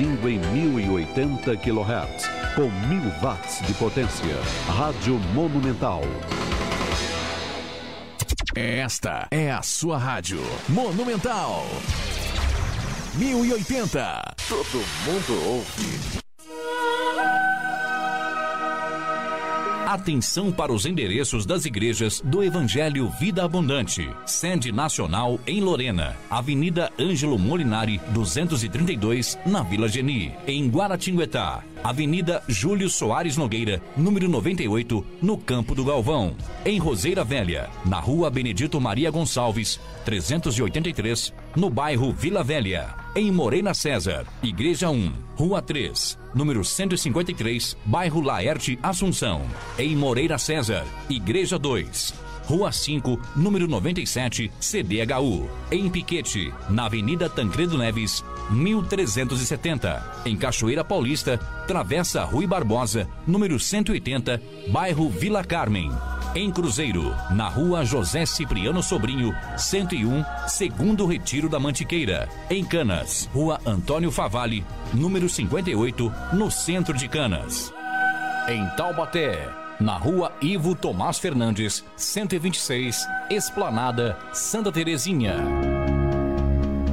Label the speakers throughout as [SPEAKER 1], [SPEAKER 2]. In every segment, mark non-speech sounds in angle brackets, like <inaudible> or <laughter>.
[SPEAKER 1] Taguatinga em 1080 kHz, com 1000 watts de potência. Rádio Monumental.
[SPEAKER 2] Esta é a sua rádio Monumental. 1080. Todo mundo ouve. Atenção para os endereços das igrejas do Evangelho Vida Abundante. Sede Nacional em Lorena, Avenida Ângelo Molinari, 232, na Vila Geni. Em Guaratinguetá, Avenida Júlio Soares Nogueira, número 98, no Campo do Galvão. Em Roseira Velha, na Rua Benedito Maria Gonçalves, 383, no bairro Vila Velha. Em Morena César, Igreja 1, Rua 3, número 153, bairro Laerte Assunção. Em Moreira César, Igreja 2, Rua 5, número 97, CDHU. Em Piquete, na Avenida Tancredo Neves, 1370. Em Cachoeira Paulista, Travessa Rui Barbosa, número 180, bairro Vila Carmen. Em Cruzeiro, na rua José Cipriano Sobrinho, 101, segundo Retiro da Mantiqueira. Em Canas, rua Antônio Favalli, número 58, no centro de Canas. Em Taubaté, na rua Ivo Tomás Fernandes, 126, Esplanada, Santa Terezinha.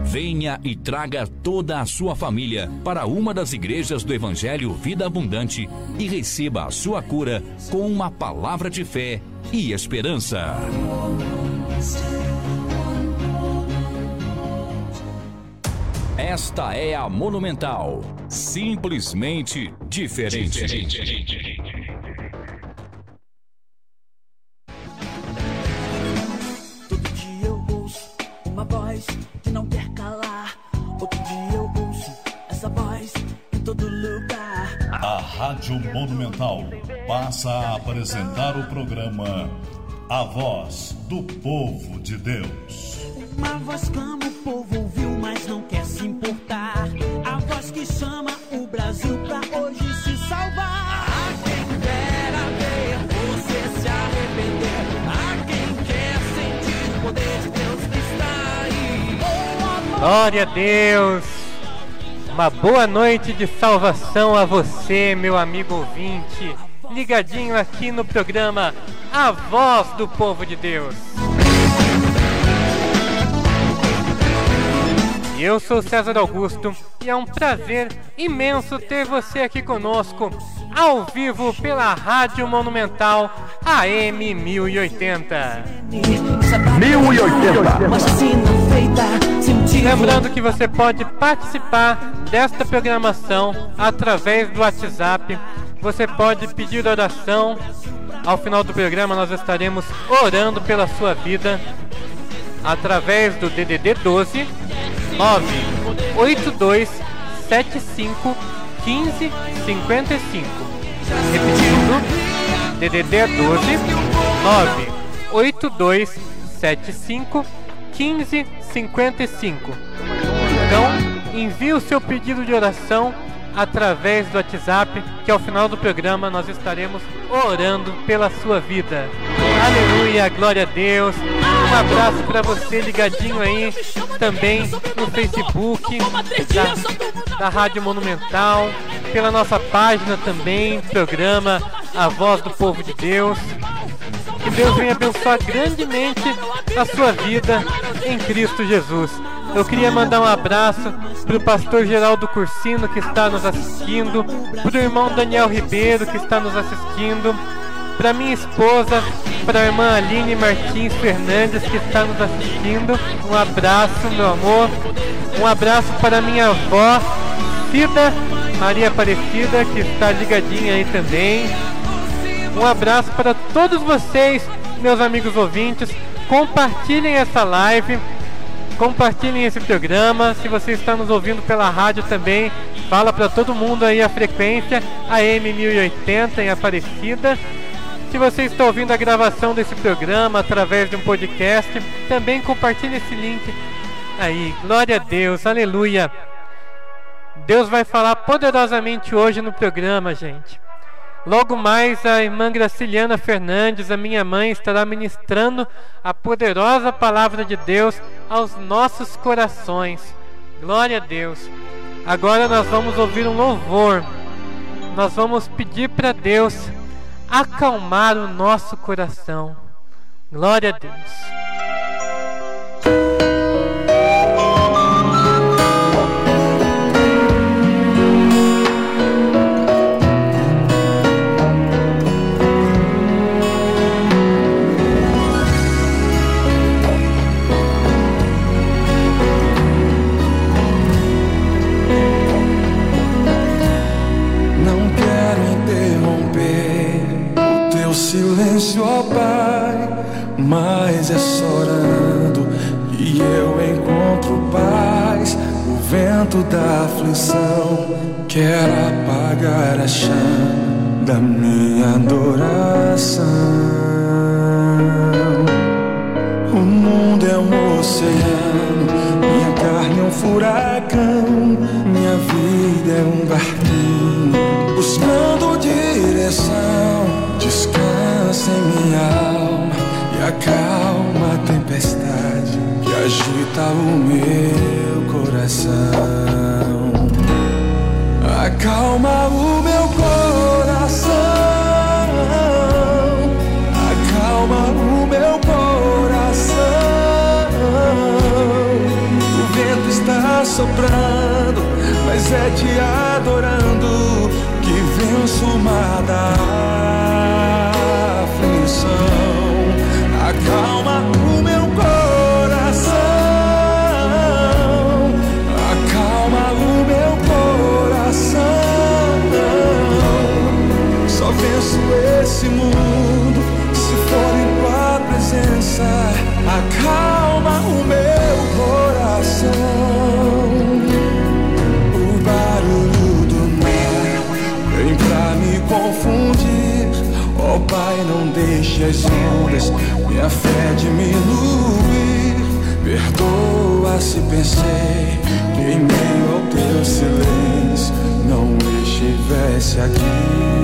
[SPEAKER 2] Venha e traga toda a sua família para uma das igrejas do Evangelho Vida Abundante e receba a sua cura com uma palavra de fé e esperança. Esta é a Monumental. Simplesmente diferente.
[SPEAKER 3] Todo uma voz que não quer calar. Outro dia eu ouço essa voz em todo lugar.
[SPEAKER 4] A Rádio Monumental passa a apresentar o programa A Voz do Povo de Deus.
[SPEAKER 3] Uma voz clama,
[SPEAKER 5] Glória a Deus! Uma boa noite de salvação a você, meu amigo ouvinte, ligadinho aqui no programa A Voz do Povo de Deus. Eu sou César Augusto e é um prazer imenso ter você aqui conosco, ao vivo pela Rádio Monumental AM 1080.
[SPEAKER 3] 1080.
[SPEAKER 5] Lembrando que você pode participar desta programação através do WhatsApp. Você pode pedir oração. Ao final do programa, nós estaremos orando pela sua vida através do DDD 12 982 75 15 55. Repetindo, DDD 12 982 75 15 55. Então, envie o seu pedido de oração através do WhatsApp, que ao final do programa nós estaremos orando pela sua vida. Aleluia, glória a Deus. Um abraço para você ligadinho aí também no Facebook da, da Rádio Monumental, pela nossa página também, programa A Voz do Povo de Deus. Deus venha abençoar grandemente a sua vida em Cristo Jesus. Eu queria mandar um abraço para o pastor Geraldo Cursino que está nos assistindo, para o irmão Daniel Ribeiro que está nos assistindo, para minha esposa, para a irmã Aline Martins Fernandes que está nos assistindo. Um abraço, meu amor. Um abraço para minha avó, Cida Maria Aparecida, que está ligadinha aí também. Um abraço para todos vocês, meus amigos ouvintes. Compartilhem essa live, compartilhem esse programa. Se você está nos ouvindo pela rádio também, fala para todo mundo aí a frequência AM 1080 em Aparecida. Se você está ouvindo a gravação desse programa através de um podcast, também compartilhe esse link aí. Glória a Deus, aleluia. Deus vai falar poderosamente hoje no programa, gente. Logo mais, a irmã Graciliana Fernandes, a minha mãe, estará ministrando a poderosa palavra de Deus aos nossos corações. Glória a Deus. Agora nós vamos ouvir um louvor. Nós vamos pedir para Deus acalmar o nosso coração. Glória a Deus.
[SPEAKER 6] Silêncio, ó Pai, mas é chorando que eu encontro paz. O vento da aflição quer apagar a chama da minha adoração. O mundo é um oceano, minha carne é um furacão, minha vida é um barquinho buscando direção. Descansa em minha alma e acalma a tempestade que agita o meu coração. Acalma o meu coração. Acalma o meu coração. O vento está soprando, mas é te adorando que venço deixe as ondas minha fé diminuir. Perdoa se pensei que em meio ao teu silêncio não estivesse aqui.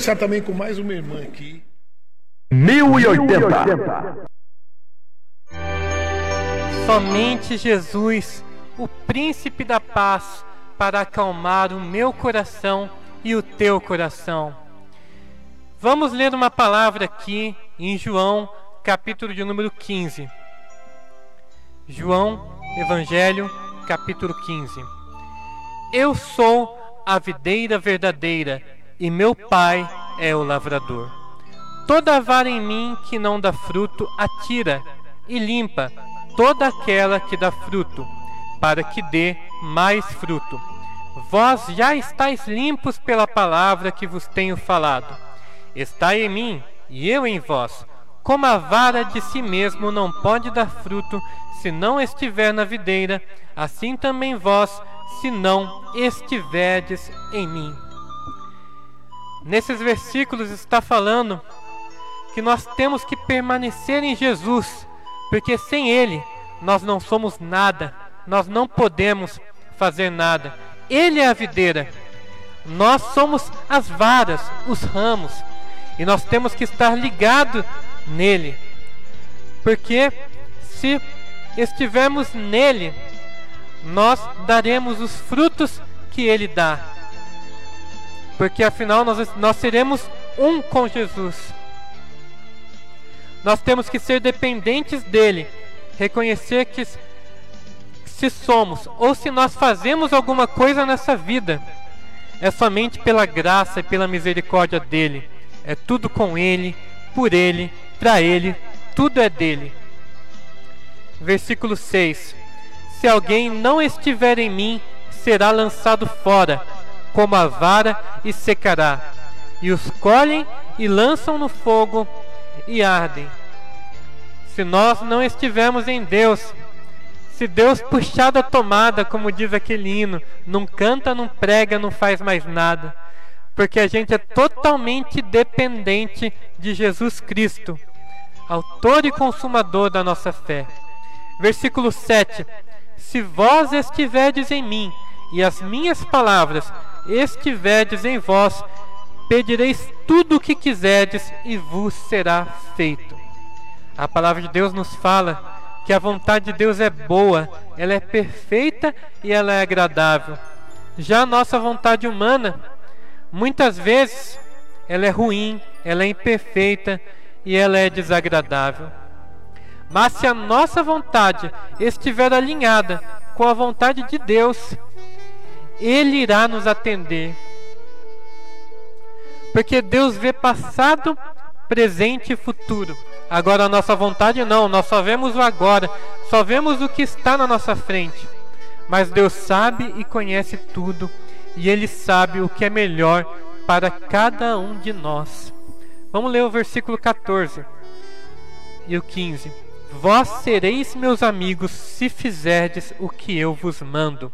[SPEAKER 7] Conversar também com mais uma irmã aqui.
[SPEAKER 8] 1080.
[SPEAKER 5] Somente Jesus, o príncipe da paz, para acalmar o meu coração e o teu coração. Vamos ler uma palavra aqui em João, capítulo de número 15. João, Evangelho, capítulo 15. Eu sou a videira verdadeira e meu pai é o lavrador. Toda vara em mim que não dá fruto, atira e limpa toda aquela que dá fruto, para que dê mais fruto. Vós já estáis limpos pela palavra que vos tenho falado. Estai em mim e eu em vós. Como a vara de si mesmo não pode dar fruto se não estiver na videira, assim também vós, se não estiverdes em mim. Nesses versículos está falando que nós temos que permanecer em Jesus, porque sem Ele nós não somos nada, nós não podemos fazer nada. Ele é a videira, nós somos as varas, os ramos, e nós temos que estar ligados nele, porque se estivermos nele, nós daremos os frutos que ele dá, porque afinal nós, nós seremos um com Jesus. Nós temos que ser dependentes dele, reconhecer que se somos ou se nós fazemos alguma coisa nessa vida, é somente pela graça e pela misericórdia dele. É tudo com ele, por ele, para ele, tudo é dele. Versículo 6: Se alguém não estiver em mim, será lançado fora, como a vara, e secará. E os colhem e lançam no fogo e ardem. Se nós não estivermos em Deus, se Deus puxar da tomada, como diz aquele hino, não canta, não prega, não faz mais nada, porque a gente é totalmente dependente de Jesus Cristo, autor e consumador da nossa fé. Versículo 7: Se vós estiverdes em mim e as minhas palavras estiverdes em vós, pedireis tudo o que quiserdes e vos será feito. A palavra de Deus nos fala que a vontade de Deus é boa, ela é perfeita e ela é agradável. Já a nossa vontade humana, muitas vezes, ela é ruim, ela é imperfeita e ela é desagradável. Mas se a nossa vontade estiver alinhada com a vontade de Deus, Ele irá nos atender. Porque Deus vê passado, presente e futuro. Agora a nossa vontade não, nós só vemos o agora, só vemos o que está na nossa frente. Mas Deus sabe e conhece tudo, e Ele sabe o que é melhor para cada um de nós. Vamos ler o versículo 14 e o 15. Vós sereis meus amigos se fizerdes o que eu vos mando.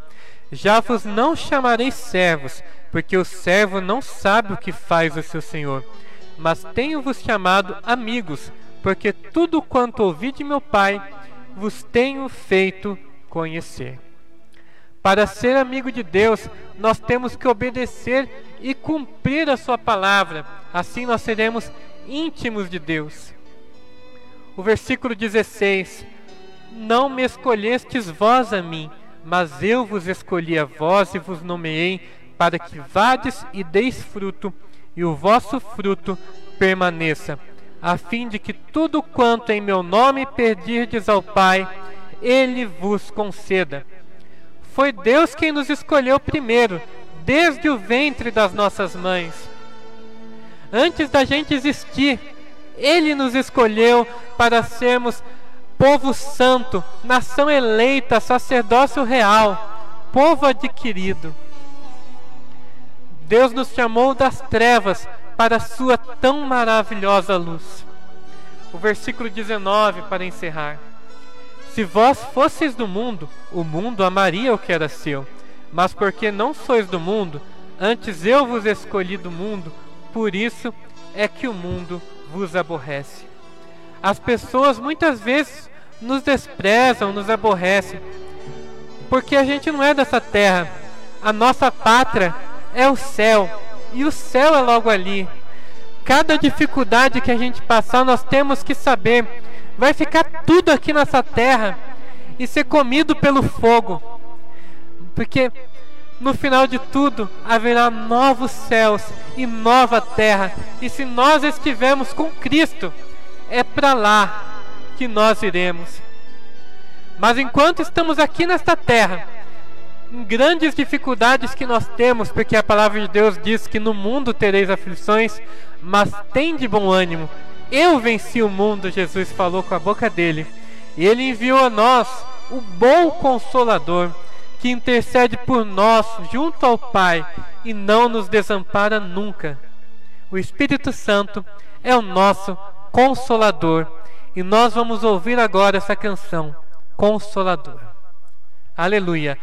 [SPEAKER 5] Já vos não chamarei servos, porque o servo não sabe o que faz o seu senhor. Mas tenho-vos chamado amigos, porque tudo quanto ouvi de meu Pai vos tenho feito conhecer. Para ser amigo de Deus, nós temos que obedecer e cumprir a Sua palavra, assim nós seremos íntimos de Deus. O versículo 16: Não me escolhestes vós a mim, mas eu vos escolhi a vós e vos nomeei, para que vades e deis fruto, e o vosso fruto permaneça a fim de que tudo quanto em meu nome pedirdes ao Pai, Ele vos conceda. Foi Deus quem nos escolheu primeiro, desde o ventre das nossas mães. Antes da gente existir, Ele nos escolheu para sermos povo santo, nação eleita, sacerdócio real, povo adquirido. Deus nos chamou das trevas para a sua tão maravilhosa luz. O versículo 19 para encerrar. Se vós fosseis do mundo, o mundo amaria o que era seu. Mas porque não sois do mundo, antes eu vos escolhi do mundo, por isso é que o mundo vos aborrece. As pessoas muitas vezes nos desprezam, nos aborrecem, porque a gente não é dessa terra. A nossa pátria é o céu e o céu é logo ali. Cada dificuldade que a gente passar, nós temos que saber, vai ficar tudo aqui nessa terra e ser comido pelo fogo. Porque no final de tudo haverá novos céus e nova terra. E se nós estivermos com Cristo, é para lá que nós iremos. Mas enquanto estamos aqui nesta terra, em grandes dificuldades que nós temos, porque a palavra de Deus diz que no mundo tereis aflições, mas tem de bom ânimo. Eu venci o mundo, Jesus falou com a boca dele. E ele enviou a nós o bom consolador, que intercede por nós junto ao Pai e não nos desampara nunca. O Espírito Santo é o nosso consolador e nós vamos ouvir agora essa canção, Consolador. Aleluia.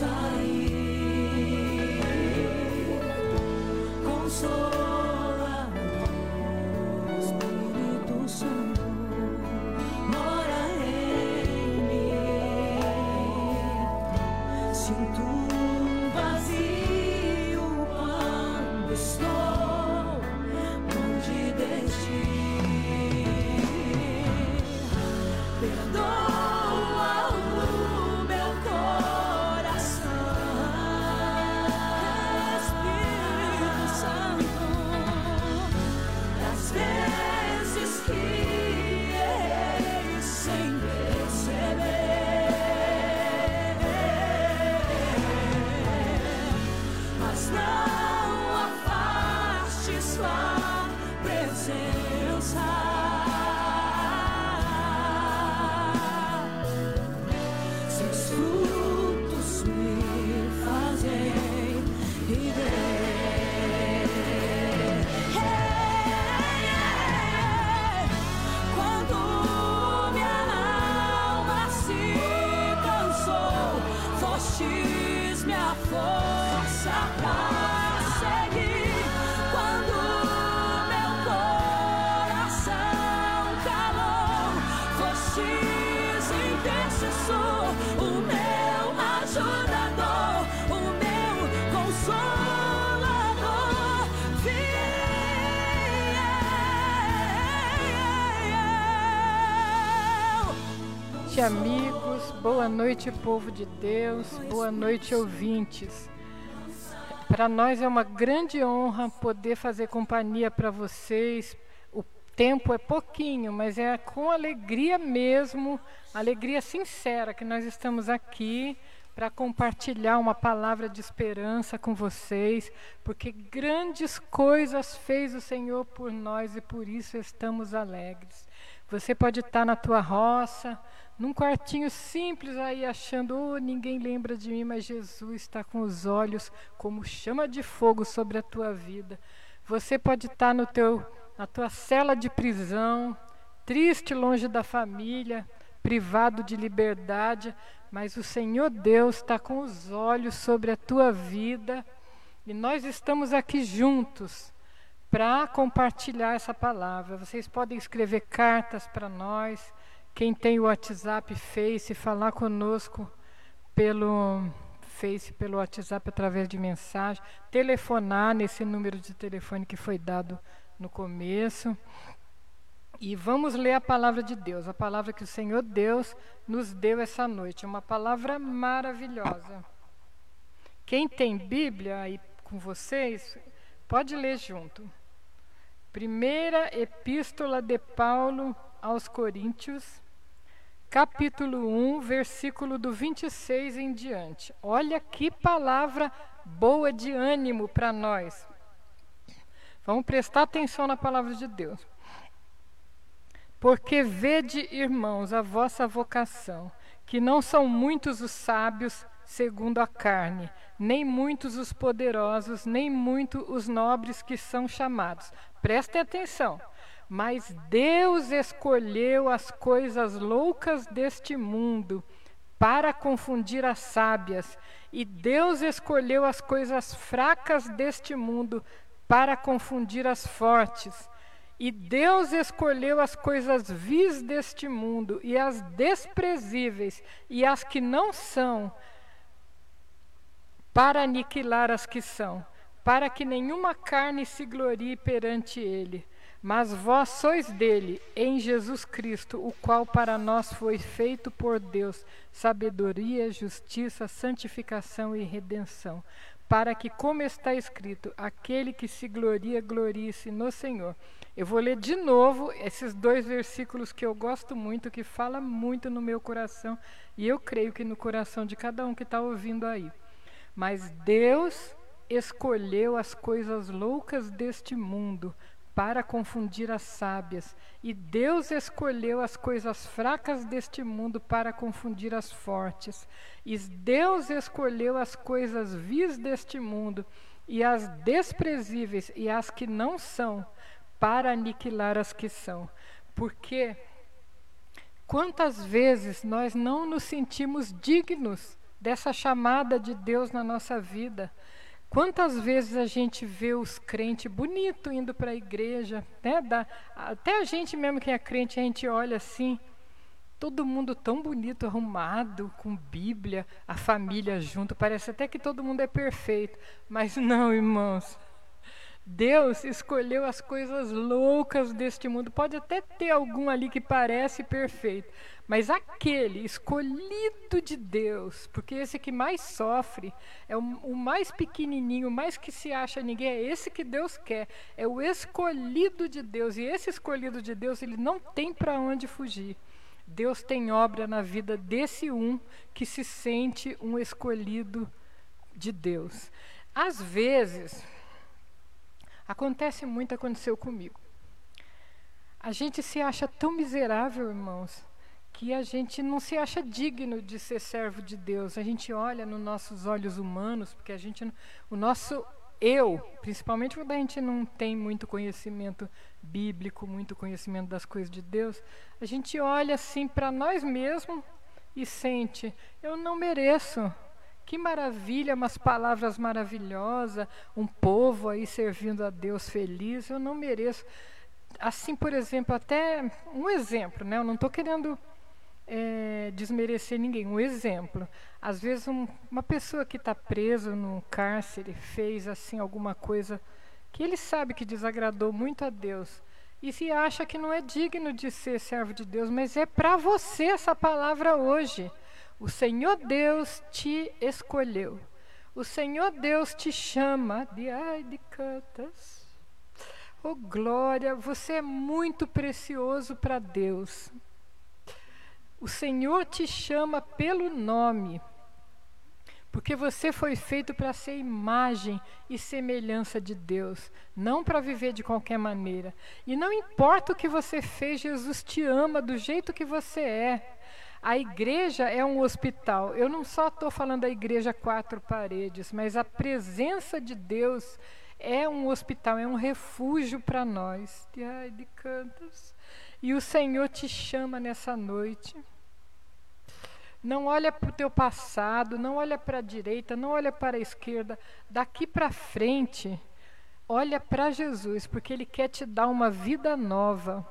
[SPEAKER 9] Se
[SPEAKER 10] amigos. Boa noite, povo de Deus. Boa noite, ouvintes. Para nós é uma grande honra poder fazer companhia para vocês. O tempo é pouquinho, mas é com alegria mesmo, alegria sincera que nós estamos aqui para compartilhar uma palavra de esperança com vocês, porque grandes coisas fez o Senhor por nós e por isso estamos alegres. Você pode estar na tua roça, num quartinho simples aí achando, oh, ninguém lembra de mim, mas Jesus está com os olhos como chama de fogo sobre a tua vida. Você pode estar no teu, na tua cela de prisão, triste longe da família, privado de liberdade, mas o Senhor Deus está com os olhos sobre a tua vida e nós estamos aqui juntos para compartilhar essa palavra. Vocês podem escrever cartas para nós, Quem tem o WhatsApp, Face, falar conosco pelo Face, pelo WhatsApp através de mensagem, telefonar nesse número de telefone que foi dado no começo. E vamos ler a palavra de Deus, a palavra que o Senhor Deus nos deu essa noite, uma palavra maravilhosa. Quem tem Bíblia aí com vocês, pode ler junto. Primeira Epístola de Paulo aos Coríntios, capítulo 1, versículo do 26 em diante. Olha que palavra boa de ânimo para nós. Vamos prestar atenção na palavra de Deus. Porque vede, irmãos, a vossa vocação, que não são muitos os sábios segundo a carne, nem muitos os poderosos, nem muito os nobres que são chamados. Prestem atenção. Mas Deus escolheu as coisas loucas deste mundo para confundir as sábias, e Deus escolheu as coisas fracas deste mundo para confundir as fortes. E Deus escolheu as coisas vis deste mundo e as desprezíveis e as que não são, para aniquilar as que são, para que nenhuma carne se glorie perante ele. Mas vós sois dele, em Jesus Cristo, o qual para nós foi feito por Deus sabedoria, justiça, santificação e redenção para que, como está escrito, aquele que se gloria, glorie-se no Senhor. Eu vou ler de novo esses dois versículos que eu gosto muito, que fala muito no meu coração, e eu creio que no coração de cada um que está ouvindo aí. Mas Deus escolheu as coisas loucas deste mundo para confundir as sábias, e Deus escolheu as coisas fracas deste mundo para confundir as fortes. E Deus escolheu as coisas vis deste mundo e as desprezíveis e as que não são, para aniquilar as que são. Porque quantas vezes nós não nos sentimos dignos dessa chamada de Deus na nossa vida? Quantas vezes a gente vê os crentes bonito indo para a igreja, né? Da, até a gente mesmo que é crente, a gente olha assim, todo mundo tão bonito, arrumado, com Bíblia, a família junto, parece até que todo mundo é perfeito. Mas não, irmãos. Deus escolheu as coisas loucas deste mundo. Pode até ter algum ali que parece perfeito, mas aquele escolhido de Deus, porque esse que mais sofre, é o, o, mais pequenininho, o mais que se acha ninguém, é esse que Deus quer, é o escolhido de Deus. E esse escolhido de Deus, ele não tem para onde fugir. Deus tem obra na vida desse um que se sente um escolhido de Deus. Às vezes, acontece muito, aconteceu comigo. A gente se acha tão miserável, irmãos, que a gente não se acha digno de ser servo de Deus. A gente olha nos nossos olhos humanos, porque a gente, o nosso eu, principalmente quando a gente não tem muito conhecimento bíblico, muito conhecimento das coisas de Deus, a gente olha assim para nós mesmos e sente: eu não mereço. Que maravilha, umas palavras maravilhosas, um povo aí servindo a Deus feliz. Eu não mereço. Assim, por exemplo, até um exemplo, né? Eu não estou querendo é, desmerecer ninguém. Um exemplo, às vezes um, uma pessoa que está presa no cárcere fez assim alguma coisa que ele sabe que desagradou muito a Deus e se acha que não é digno de ser servo de Deus, mas é para você essa palavra hoje. O Senhor Deus te escolheu. O Senhor Deus te chama de ai de cantas. Oh glória, você é muito precioso para Deus. O Senhor te chama pelo nome, porque você foi feito para ser imagem e semelhança de Deus, não para viver de qualquer maneira. E não importa o que você fez, Jesus te ama do jeito que você é. A igreja é um hospital. Eu não só estou falando da igreja quatro paredes, mas a presença de Deus é um hospital, é um refúgio para nós. Ai, de cantos. E o Senhor te chama nessa noite. Não olha para o teu passado, não olha para a direita, não olha para a esquerda. Daqui para frente, olha para Jesus, porque Ele quer te dar uma vida nova.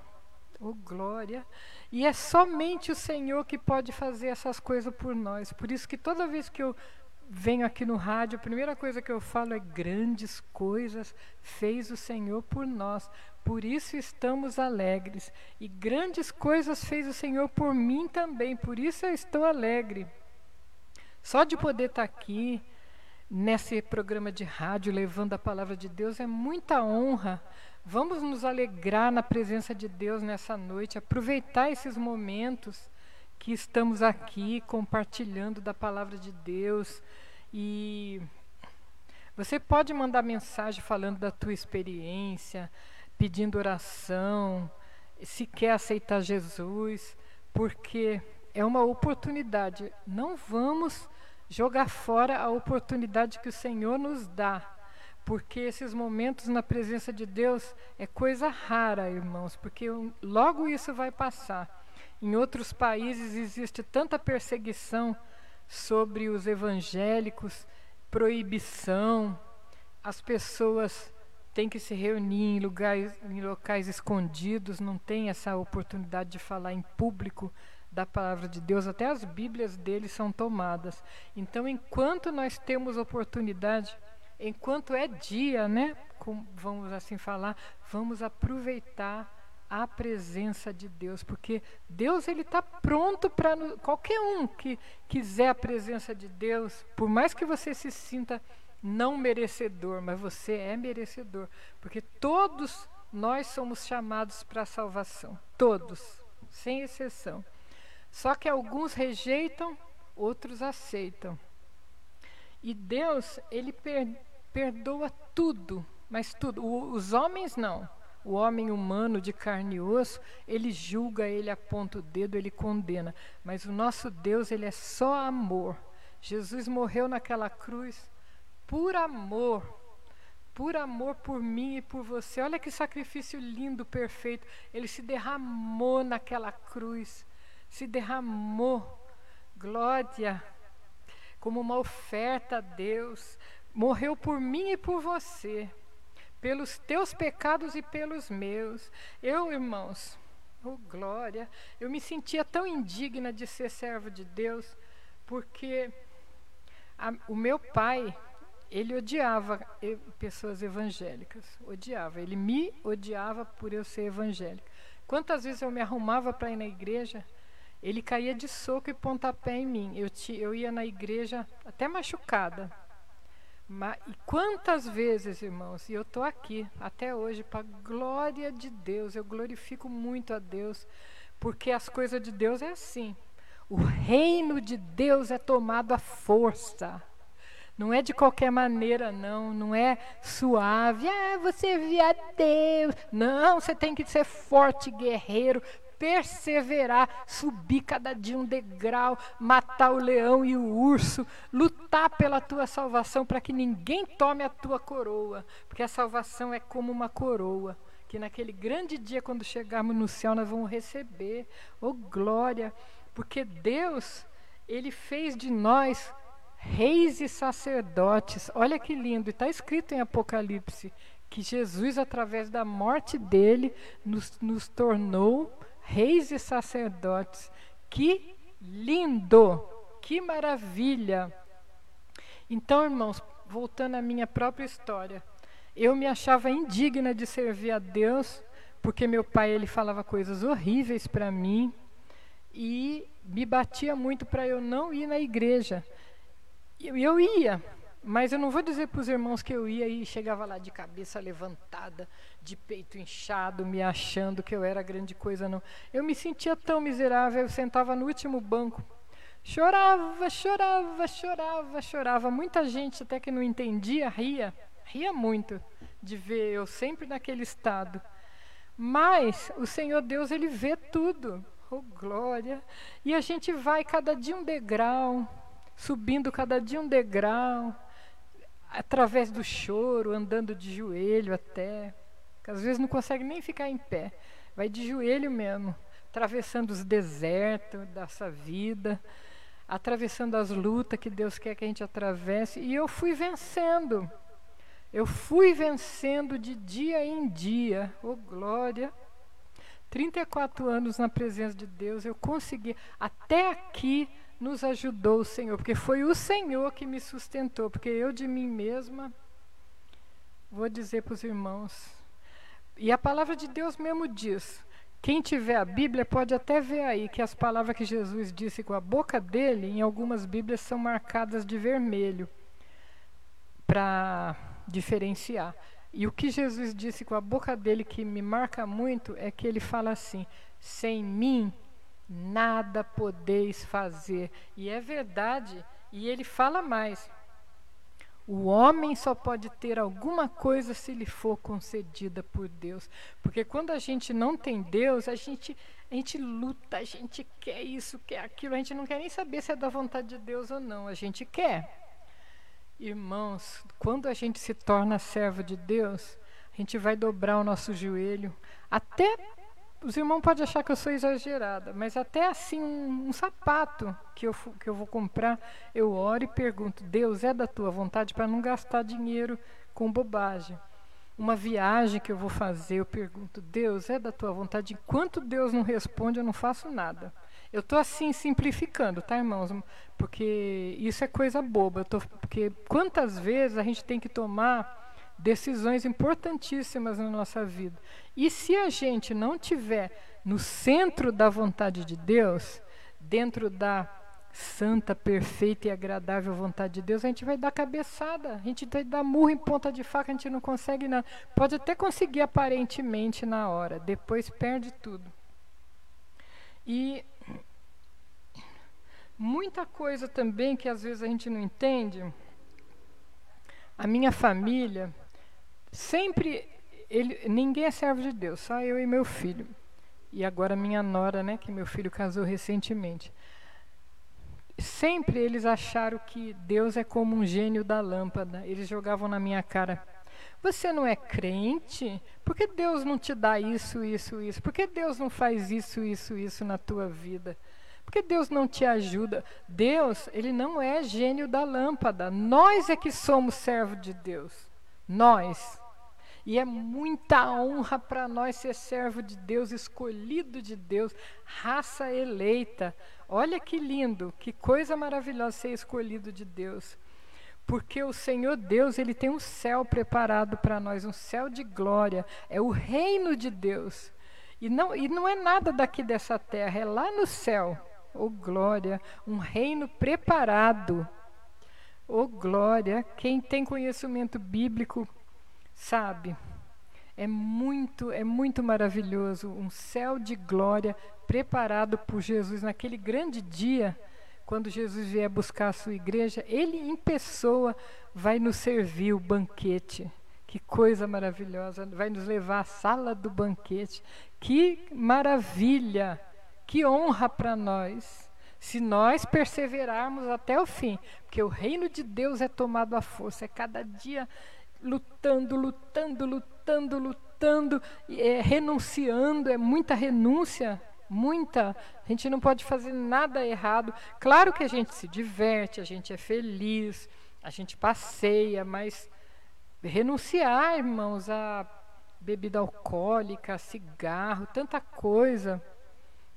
[SPEAKER 10] Oh, glória! E é somente o Senhor que pode fazer essas coisas por nós. Por isso que toda vez que eu venho aqui no rádio, a primeira coisa que eu falo é grandes coisas fez o Senhor por nós. Por isso estamos alegres. E grandes coisas fez o Senhor por mim também. Por isso eu estou alegre. Só de poder estar aqui nesse programa de rádio levando a palavra de Deus é muita honra. Vamos nos alegrar na presença de Deus nessa noite, aproveitar esses momentos que estamos aqui compartilhando da palavra de Deus e você pode mandar mensagem falando da tua experiência, pedindo oração, se quer aceitar Jesus, porque é uma oportunidade. Não vamos jogar fora a oportunidade que o Senhor nos dá porque esses momentos na presença de Deus é coisa rara, irmãos, porque logo isso vai passar. Em outros países existe tanta perseguição sobre os evangélicos, proibição, as pessoas têm que se reunir em lugares, em locais escondidos, não tem essa oportunidade de falar em público da palavra de Deus, até as Bíblias deles são tomadas. Então, enquanto nós temos oportunidade, enquanto é dia, né? Com, vamos assim falar, vamos aproveitar a presença de Deus, porque Deus ele está pronto para qualquer um que quiser a presença de Deus, por mais que você se sinta não merecedor, mas você é merecedor, porque todos nós somos chamados para a salvação, todos, sem exceção. Só que alguns rejeitam, outros aceitam. E Deus, ele per perdoa tudo, mas tudo. O, os homens não. O homem humano de carne e osso, ele julga, ele aponta o dedo, ele condena. Mas o nosso Deus, ele é só amor. Jesus morreu naquela cruz por amor. Por amor por mim e por você. Olha que sacrifício lindo, perfeito. Ele se derramou naquela cruz. Se derramou. Glória. Como uma oferta a Deus morreu por mim e por você, pelos teus pecados e pelos meus. Eu, irmãos, oh glória, eu me sentia tão indigna de ser servo de Deus, porque a, o meu pai, ele odiava pessoas evangélicas, odiava, ele me odiava por eu ser evangélica. Quantas vezes eu me arrumava para ir na igreja, ele caía de soco e pontapé em mim. Eu, te, eu ia na igreja até machucada, mas, e quantas vezes, irmãos, e eu estou aqui até hoje, para glória de Deus, eu glorifico muito a Deus, porque as coisas de Deus é assim. O reino de Deus é tomado à força. Não é de qualquer maneira, não. Não é suave. Ah, você via Deus. Não, você tem que ser forte, guerreiro, perseverar, subir cada dia um degrau, matar o leão e o urso, lutar pela tua salvação para que ninguém tome a tua coroa, porque a salvação é como uma coroa. Que naquele grande dia, quando chegarmos no céu, nós vamos receber, oh glória, porque Deus, Ele fez de nós reis e sacerdotes. Olha que lindo, está escrito em Apocalipse que Jesus, através da morte dele, nos, nos tornou reis e sacerdotes. Que lindo! Que maravilha! Então, irmãos, voltando à minha própria história, eu me achava indigna de servir a Deus, porque meu pai ele falava coisas horríveis para mim e me batia muito para eu não ir na igreja. Eu, eu ia, mas eu não vou dizer para os irmãos que eu ia e chegava lá de cabeça levantada, de peito inchado, me achando que eu era grande coisa, não. Eu me sentia tão miserável, eu sentava no último banco. Chorava, chorava, chorava, chorava. Muita gente, até que não entendia, ria. Ria muito de ver eu sempre naquele estado. Mas o Senhor Deus, Ele vê tudo. Oh, glória! E a gente vai cada dia um degrau, subindo cada dia um degrau através do choro, andando de joelho até. Às vezes não consegue nem ficar em pé. Vai de joelho mesmo, atravessando os desertos dessa vida, atravessando as lutas que Deus quer que a gente atravesse. E eu fui vencendo. Eu fui vencendo de dia em dia. Oh glória! 34 anos na presença de Deus, eu consegui. Até aqui nos ajudou o Senhor, porque foi o Senhor que me sustentou, porque eu de mim mesma, vou dizer para os irmãos, e a palavra de Deus mesmo diz: quem tiver a Bíblia pode até ver aí que as palavras que Jesus disse com a boca dele, em algumas Bíblias são marcadas de vermelho para diferenciar. E o que Jesus disse com a boca dele que me marca muito é que ele fala assim: sem mim nada podeis fazer. E é verdade, e ele fala mais. O homem só pode ter alguma coisa se lhe for concedida por Deus. Porque quando a gente não tem Deus, a gente, a gente luta, a gente quer isso, quer aquilo, a gente não quer nem saber se é da vontade de Deus ou não, a gente quer. Irmãos, quando a gente se torna servo de Deus, a gente vai dobrar o nosso joelho. Até os irmãos podem achar que eu sou exagerada, mas até assim um, um, sapato que eu, que eu vou comprar, eu oro e pergunto: Deus, é da tua vontade para não gastar dinheiro com bobagem. Uma viagem que eu vou fazer, eu pergunto: Deus, é da tua vontade? Enquanto Deus não responde, eu não faço nada. Eu estou assim simplificando, tá, irmãos? Porque isso é coisa boba. Tô, porque quantas vezes a gente tem que tomar decisões importantíssimas na nossa vida. E se a gente não tiver no centro da vontade de Deus, dentro da santa, perfeita e agradável vontade de Deus, a gente vai dar cabeçada, a gente vai dar murro em ponta de faca, a gente não consegue nada. Pode até conseguir aparentemente na hora, depois perde tudo. E muita coisa também que às vezes a gente não entende. A minha família, Sempre ele, ninguém é servo de Deus, só eu e meu filho. E agora minha nora, né, que meu filho casou recentemente. Sempre eles acharam que Deus é como um gênio da lâmpada. Eles jogavam na minha cara: Você não é crente? Por que Deus não te dá isso, isso, isso? Por que Deus não faz isso, isso, isso na tua vida? Por que Deus não te ajuda? Deus, ele não é gênio da lâmpada. Nós é que somos servo de Deus. Nós. E é muita honra para nós ser servo de Deus, escolhido de Deus, raça eleita. Olha que lindo, que coisa maravilhosa ser escolhido de Deus. Porque o Senhor Deus, ele tem um céu preparado para nós, um céu de glória, é o reino de Deus. E não, e não é nada daqui dessa terra, é lá no céu. Oh glória, um reino preparado. Oh glória, quem tem conhecimento bíblico Sabe? É muito, é muito maravilhoso, um céu de glória preparado por Jesus naquele grande dia, quando Jesus vier buscar a sua igreja, ele em pessoa vai nos servir o banquete. Que coisa maravilhosa, vai nos levar à sala do banquete. Que maravilha, que honra para nós se nós perseverarmos até o fim, porque o reino de Deus é tomado à força, é cada dia lutando, lutando, lutando, lutando, é, renunciando, é muita renúncia, muita. A gente não pode fazer nada errado. Claro que a gente se diverte, a gente é feliz, a gente passeia, mas renunciar, irmãos, a bebida alcoólica, cigarro, tanta coisa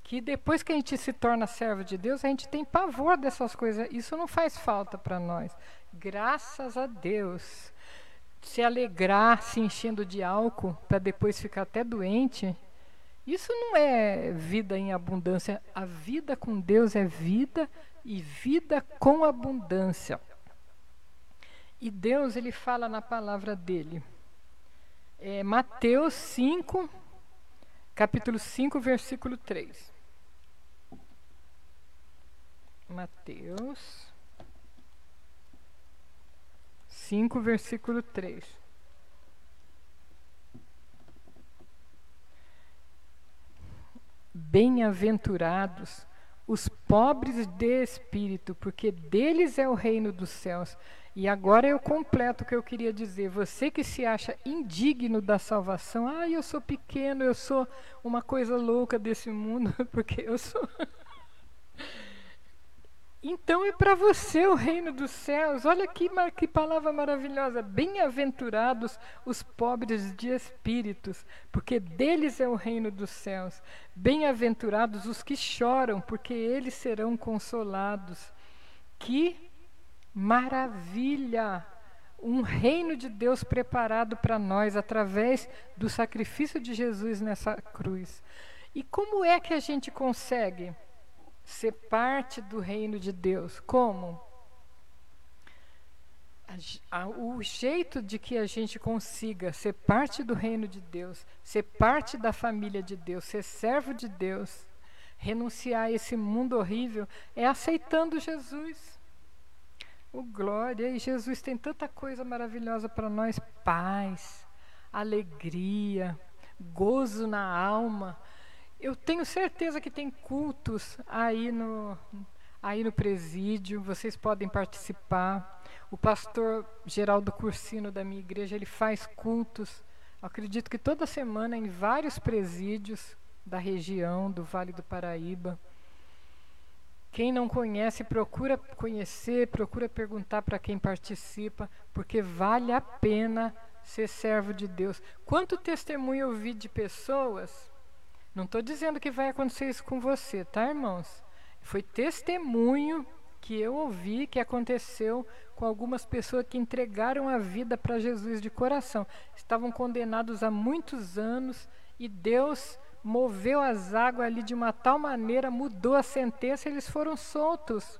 [SPEAKER 10] que depois que a gente se torna servo de Deus, a gente tem pavor dessas coisas. Isso não faz falta para nós. Graças a Deus se alegrar se enchendo de álcool para depois ficar até doente, isso não é vida em abundância. A vida com Deus é vida e vida com abundância. E Deus, ele fala na palavra dele. É, Mateus 5, capítulo 5, versículo 3. Mateus 5, versículo 3. Bem-aventurados os pobres de espírito, porque deles é o reino dos céus. E agora eu completo o que eu queria dizer. Você que se acha indigno da salvação, ah, eu sou pequeno, eu sou uma coisa louca desse mundo, <laughs> porque eu sou. Então é para você o reino dos céus. Olha que, que palavra maravilhosa. Bem-aventurados os pobres de espíritos, porque deles é o reino dos céus. Bem-aventurados os que choram, porque eles serão consolados. Que maravilha! Um reino de Deus preparado para nós através do sacrifício de Jesus nessa cruz. E como é que a gente consegue? Ser parte do reino de Deus. Como? O jeito de que a gente consiga ser parte do reino de Deus, ser parte da família de Deus, ser servo de Deus, renunciar a esse mundo horrível, é aceitando Jesus. O glória, e Jesus tem tanta coisa maravilhosa para nós: paz, alegria, gozo na alma, eu tenho certeza que tem cultos aí no, aí no presídio, vocês podem participar. O pastor Geraldo Cursino da minha igreja, ele faz cultos, acredito que toda semana em vários presídios da região do Vale do Paraíba. Quem não conhece, procura conhecer, procura perguntar para quem participa, porque vale a pena ser servo de Deus. Quanto testemunho eu vi de pessoas não estou dizendo que vai acontecer isso com você, tá, irmãos? Foi testemunho que eu ouvi que aconteceu com algumas pessoas que entregaram a vida para Jesus de coração. Estavam condenados há muitos anos e Deus moveu as águas ali de uma tal maneira, mudou a sentença e eles foram soltos.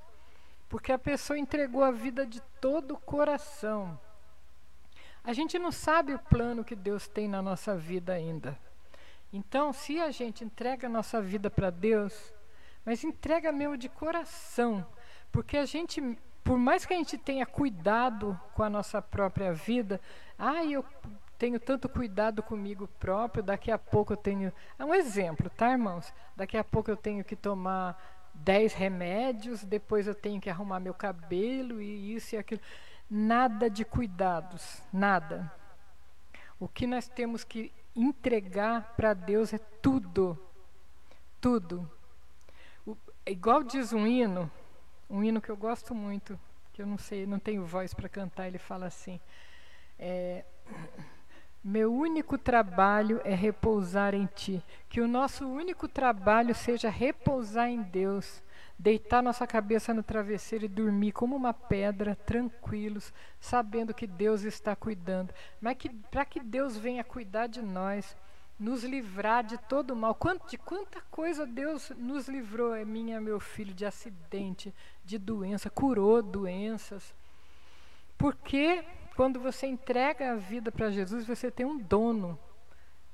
[SPEAKER 10] Porque a pessoa entregou a vida de todo o coração. A gente não sabe o plano que Deus tem na nossa vida ainda. Então, se a gente entrega a nossa vida para Deus, mas entrega mesmo de coração, porque a gente, por mais que a gente tenha cuidado com a nossa própria vida, ah, eu tenho tanto cuidado comigo próprio, daqui a pouco eu tenho. É um exemplo, tá, irmãos? Daqui a pouco eu tenho que tomar 10 remédios, depois eu tenho que arrumar meu cabelo e isso e aquilo. Nada de cuidados, nada. O que nós temos que entregar para Deus é tudo. Tudo. O, igual diz um hino, um hino que eu gosto muito, que eu não sei, não tenho voz para cantar, ele fala assim: é, Meu único trabalho é repousar em Ti. Que o nosso único trabalho seja repousar em Deus deitar nossa cabeça no travesseiro e dormir como uma pedra, tranquilos, sabendo que Deus está cuidando. Mas que, para que Deus venha cuidar de nós, nos livrar de todo o mal. Quanto, de quanta coisa Deus nos livrou, é minha, meu filho, de acidente, de doença, curou doenças. Porque quando você entrega a vida para Jesus, você tem um dono.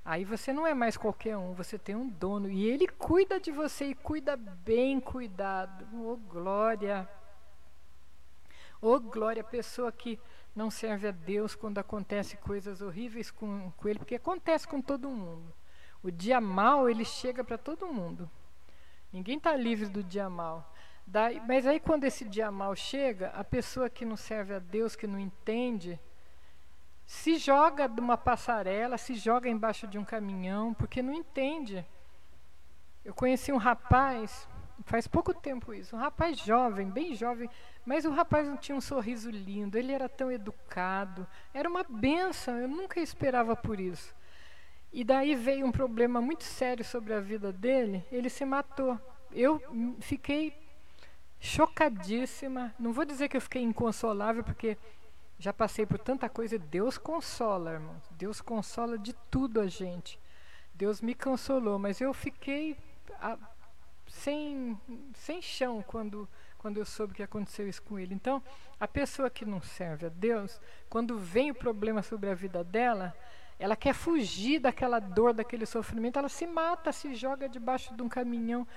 [SPEAKER 10] Aí você não é mais qualquer um, você tem um dono. E ele cuida de você e cuida bem cuidado. Oh, glória! Oh, glória! Pessoa que não serve a Deus quando acontece coisas horríveis com, com ele, porque acontece com todo mundo. O dia mal, ele chega para todo mundo. Ninguém está livre do dia mal. Daí, mas aí quando esse dia mal chega, a pessoa que não serve a Deus, que não entende, se joga de uma passarela, se joga embaixo de um caminhão, porque não entende. Eu conheci um rapaz, faz pouco tempo isso, um rapaz jovem, bem jovem, mas o rapaz não tinha um sorriso lindo, ele era tão educado, era uma benção, eu nunca esperava por isso. E daí veio um problema muito sério sobre a vida dele, ele se matou. Eu fiquei chocadíssima, não vou dizer que eu fiquei inconsolável, porque já passei por tanta coisa. Deus consola, irmãos. Deus consola de tudo a gente. Deus me consolou, mas eu fiquei a, sem, sem chão quando, quando eu soube que aconteceu isso com ele. Então, a pessoa que não serve a Deus, quando vem o problema sobre a vida dela, ela quer fugir daquela dor, daquele sofrimento, ela se mata, se joga debaixo de um caminhão,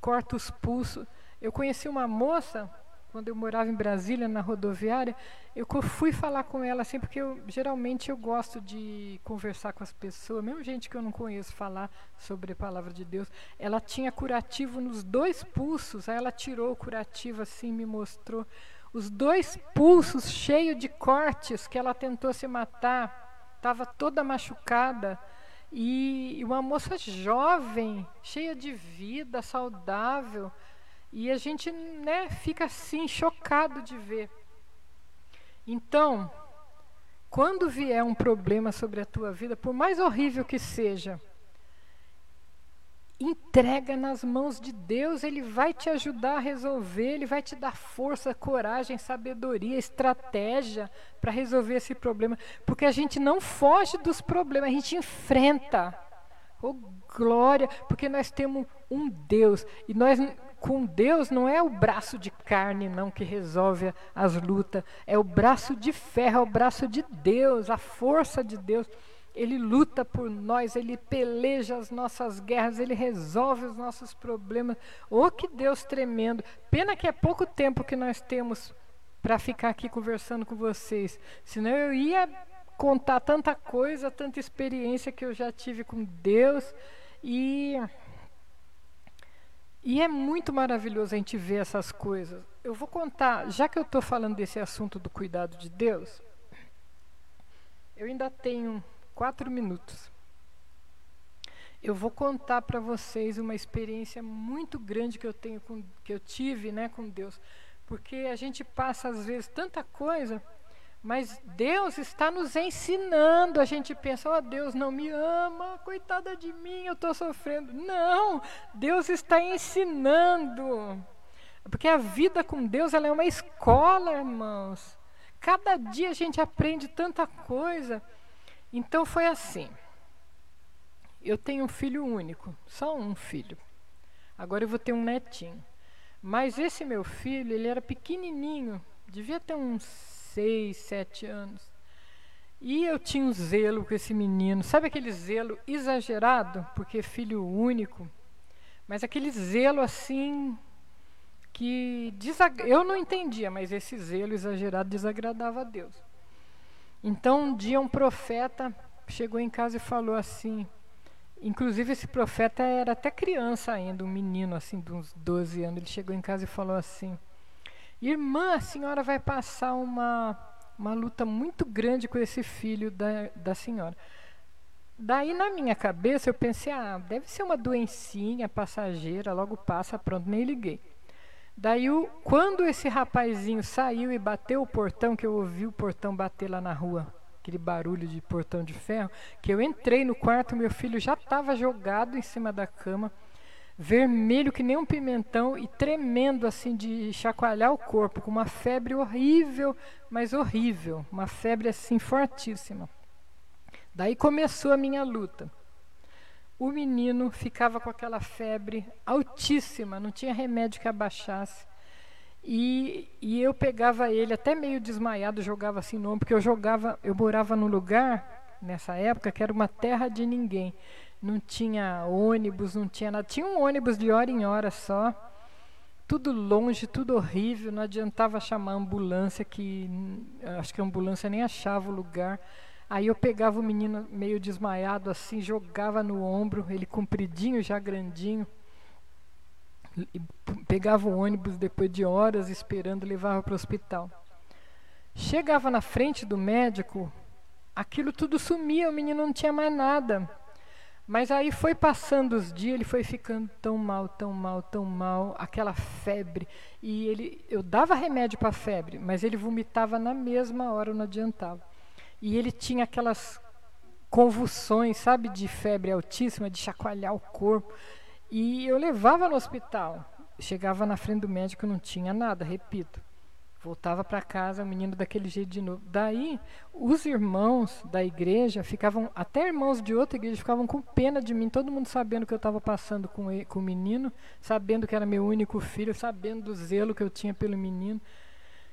[SPEAKER 10] corta os pulsos. Eu conheci uma moça quando eu morava em Brasília, na rodoviária, eu fui falar com ela assim, porque eu, geralmente eu gosto de conversar com as pessoas, mesmo gente que eu não conheço, falar sobre a palavra de Deus. Ela tinha curativo nos dois pulsos, aí ela tirou o curativo assim, me mostrou. Os dois pulsos cheios de cortes que ela tentou se matar, estava toda machucada. E uma moça jovem, cheia de vida, saudável, E a gente né, fica assim chocado de ver. Então, quando vier um problema sobre a tua vida, por mais horrível que seja, entrega nas mãos de Deus, Ele vai te ajudar a resolver, Ele vai te dar força, coragem, sabedoria, estratégia para resolver esse problema. Porque a gente não foge dos problemas, a gente enfrenta. Oh, glória, porque nós temos um Deus. E nós, com Deus, não é o braço de carne, não, que resolve as lutas. É o braço de ferro, é o braço de Deus, a força de Deus. Ele luta por nós, ele peleja as nossas guerras, ele resolve os nossos problemas. Oh, que Deus tremendo! Pena que é pouco tempo que nós temos para ficar aqui conversando com vocês. Senão eu ia contar tanta coisa, tanta experiência que eu já tive com Deus. E, e é muito maravilhoso a gente ver essas coisas. Eu vou contar, já que eu estou falando desse assunto do cuidado de Deus, eu ainda tenho quatro minutos. Eu vou contar para vocês uma experiência muito grande que eu tenho com, que eu tive, né, com Deus, porque a gente passa às vezes tanta coisa, mas Deus está nos ensinando. A gente pensa, oh, Deus não me ama, coitada de mim, eu estou sofrendo. Não, Deus está ensinando. Porque a vida com Deus ela é uma escola, irmãos. Cada dia a gente aprende tanta coisa. Então foi assim. Eu tenho um filho único, só um filho. Agora eu vou ter um netinho. Mas esse meu filho, ele era pequenininho, devia ter uns seis, sete anos. E eu tinha um zelo com esse menino. Sabe aquele zelo exagerado? Porque filho único. Mas aquele zelo assim que desag... eu não entendia, mas esse zelo exagerado desagradava a Deus. Então um dia um profeta chegou em casa e falou assim. Inclusive esse profeta era até criança ainda, um menino assim de uns 12 anos. Ele chegou em casa e falou assim: Irmã, a senhora vai passar uma, uma luta muito grande com esse filho da, da senhora. Daí na minha cabeça eu pensei, ah, deve ser uma doencinha passageira, logo passa, pronto, nem liguei. Daí, o, quando esse rapazinho saiu e bateu o portão, que eu ouvi o portão bater lá na rua, aquele barulho de portão de ferro, que eu entrei no quarto, meu filho já estava jogado em cima da cama, vermelho que nem um pimentão e tremendo assim de chacoalhar o corpo, com uma febre horrível, mas horrível, uma febre assim fortíssima. Daí começou a minha luta o menino ficava com aquela febre altíssima, não tinha remédio que abaixasse. E, e eu pegava ele até meio desmaiado, jogava assim no ombro, porque eu jogava, eu morava num lugar nessa época que era uma terra de ninguém. Não tinha ônibus, não tinha nada. Tinha um ônibus de hora em hora só. Tudo longe, tudo horrível, não adiantava chamar ambulância que acho que a ambulância nem achava o lugar. Aí eu pegava o menino meio desmaiado assim, jogava no ombro, ele compridinho, já grandinho. Pegava o ônibus depois de horas esperando, levava para o hospital. Chegava na frente do médico, aquilo tudo sumia, o menino não tinha mais nada. Mas aí foi passando os dias, ele foi ficando tão mal, tão mal, tão mal, aquela febre. E ele, eu dava remédio para febre, mas ele vomitava na mesma hora, não adiantava. E ele tinha aquelas convulsões, sabe, de febre altíssima, de chacoalhar o corpo. E eu levava no hospital. Chegava na frente do médico, não tinha nada, repito. Voltava para casa, o menino daquele jeito de novo. Daí, os irmãos da igreja ficavam, até irmãos de outra igreja, ficavam com pena de mim, todo mundo sabendo que eu estava passando com, ele, com o menino, sabendo que era meu único filho, sabendo do zelo que eu tinha pelo menino.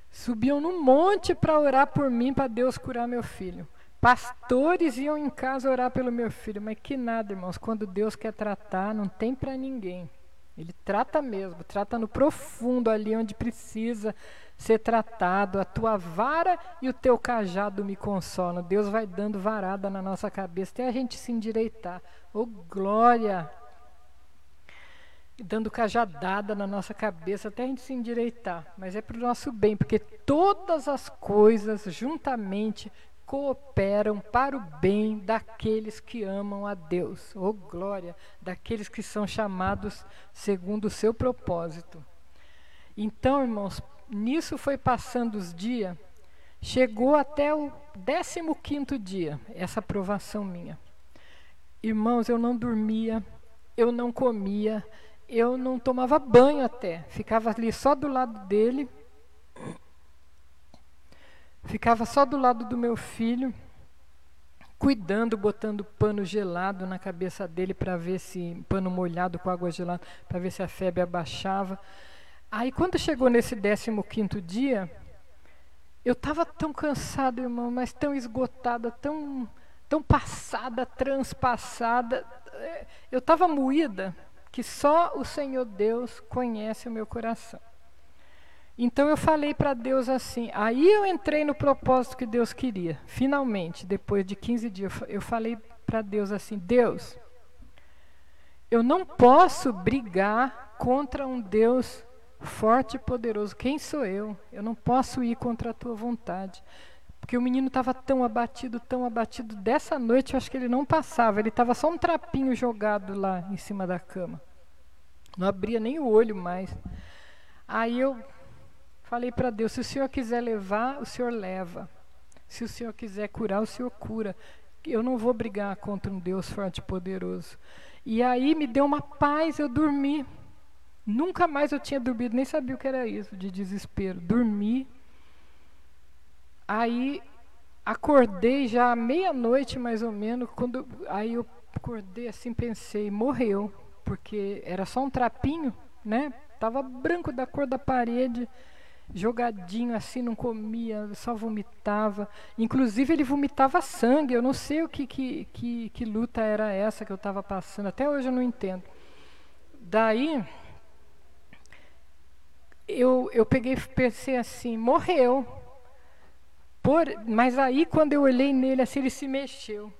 [SPEAKER 10] Subiam no monte para orar por mim, para Deus curar meu filho. Pastores iam em casa orar pelo meu filho, mas que nada, irmãos. Quando Deus quer tratar, não tem para ninguém. Ele trata mesmo, trata no profundo, ali onde precisa ser tratado. A tua vara e o teu cajado me consolam. Deus vai dando varada na nossa cabeça até a gente se endireitar. Oh, glória! dando cajadada na nossa cabeça até a gente se endireitar, mas é para o nosso bem, porque todas as coisas juntamente cooperam para o bem daqueles que amam a Deus. Oh glória, daqueles que são chamados segundo o seu propósito. Então, irmãos, nisso foi passando os dias, chegou até o 15 dia, essa aprovação minha. Irmãos, eu não dormia, eu não comia, eu não tomava banho até, ficava ali só do lado dele, ficava só do lado do meu filho, cuidando, botando pano gelado na cabeça dele para ver se pano molhado com água gelada, para ver se a febre abaixava. Aí quando chegou nesse 15 quinto dia, eu estava tão cansada, irmão, mas tão esgotada, tão tão passada, transpassada. É, eu estava moída que só o Senhor Deus conhece o meu coração. Então eu falei para Deus assim, aí eu entrei no propósito que Deus queria. Finalmente, depois de 15 dias, eu falei para Deus assim: Deus, eu não posso brigar contra um Deus forte e poderoso. Quem sou eu? Eu não posso ir contra a tua vontade. Porque o menino estava tão abatido, tão abatido. Dessa noite eu acho que ele não passava. Ele estava só um trapinho jogado lá em cima da cama. Não abria nem o olho mais. Aí eu falei para Deus: se o Senhor quiser levar, o Senhor leva. Se o Senhor quiser curar, o Senhor cura. Eu não vou brigar contra um Deus forte e poderoso. E aí me deu uma paz, eu dormi. Nunca mais eu tinha dormido, nem sabia o que era isso, de desespero. Dormi, Aí acordei já meia-noite mais ou menos, quando aí eu acordei assim, pensei, morreu, porque era só um trapinho, né? Tava branco da cor da parede, jogadinho assim, não comia, só vomitava. Inclusive ele vomitava sangue. Eu não sei o que que, que, que luta era essa que eu estava passando. Até hoje eu não entendo. Daí eu, eu peguei pensei assim, morreu. Por, mas aí quando eu olhei nele assim, ele se mexeu.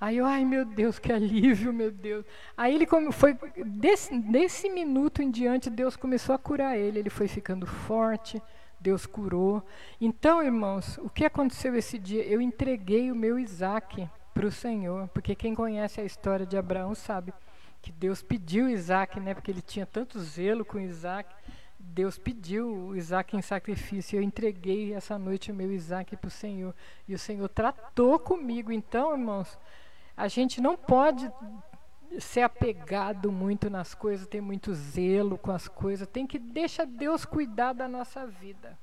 [SPEAKER 10] Aí eu, ai meu Deus, que alívio, meu Deus. Aí ele foi desse, desse minuto em diante Deus começou a curar ele, ele foi ficando forte, Deus curou. Então, irmãos, o que aconteceu esse dia? Eu entreguei o meu Isaac para o Senhor, porque quem conhece a história de Abraão sabe que Deus pediu Isaac, né? Porque ele tinha tanto zelo com Isaac. Deus pediu Isaac em sacrifício. Eu entreguei essa noite o meu Isaac para o Senhor. E o Senhor tratou comigo. Então, irmãos, a gente não pode ser apegado muito nas coisas, ter muito zelo com as coisas. Tem que deixar Deus cuidar da nossa vida.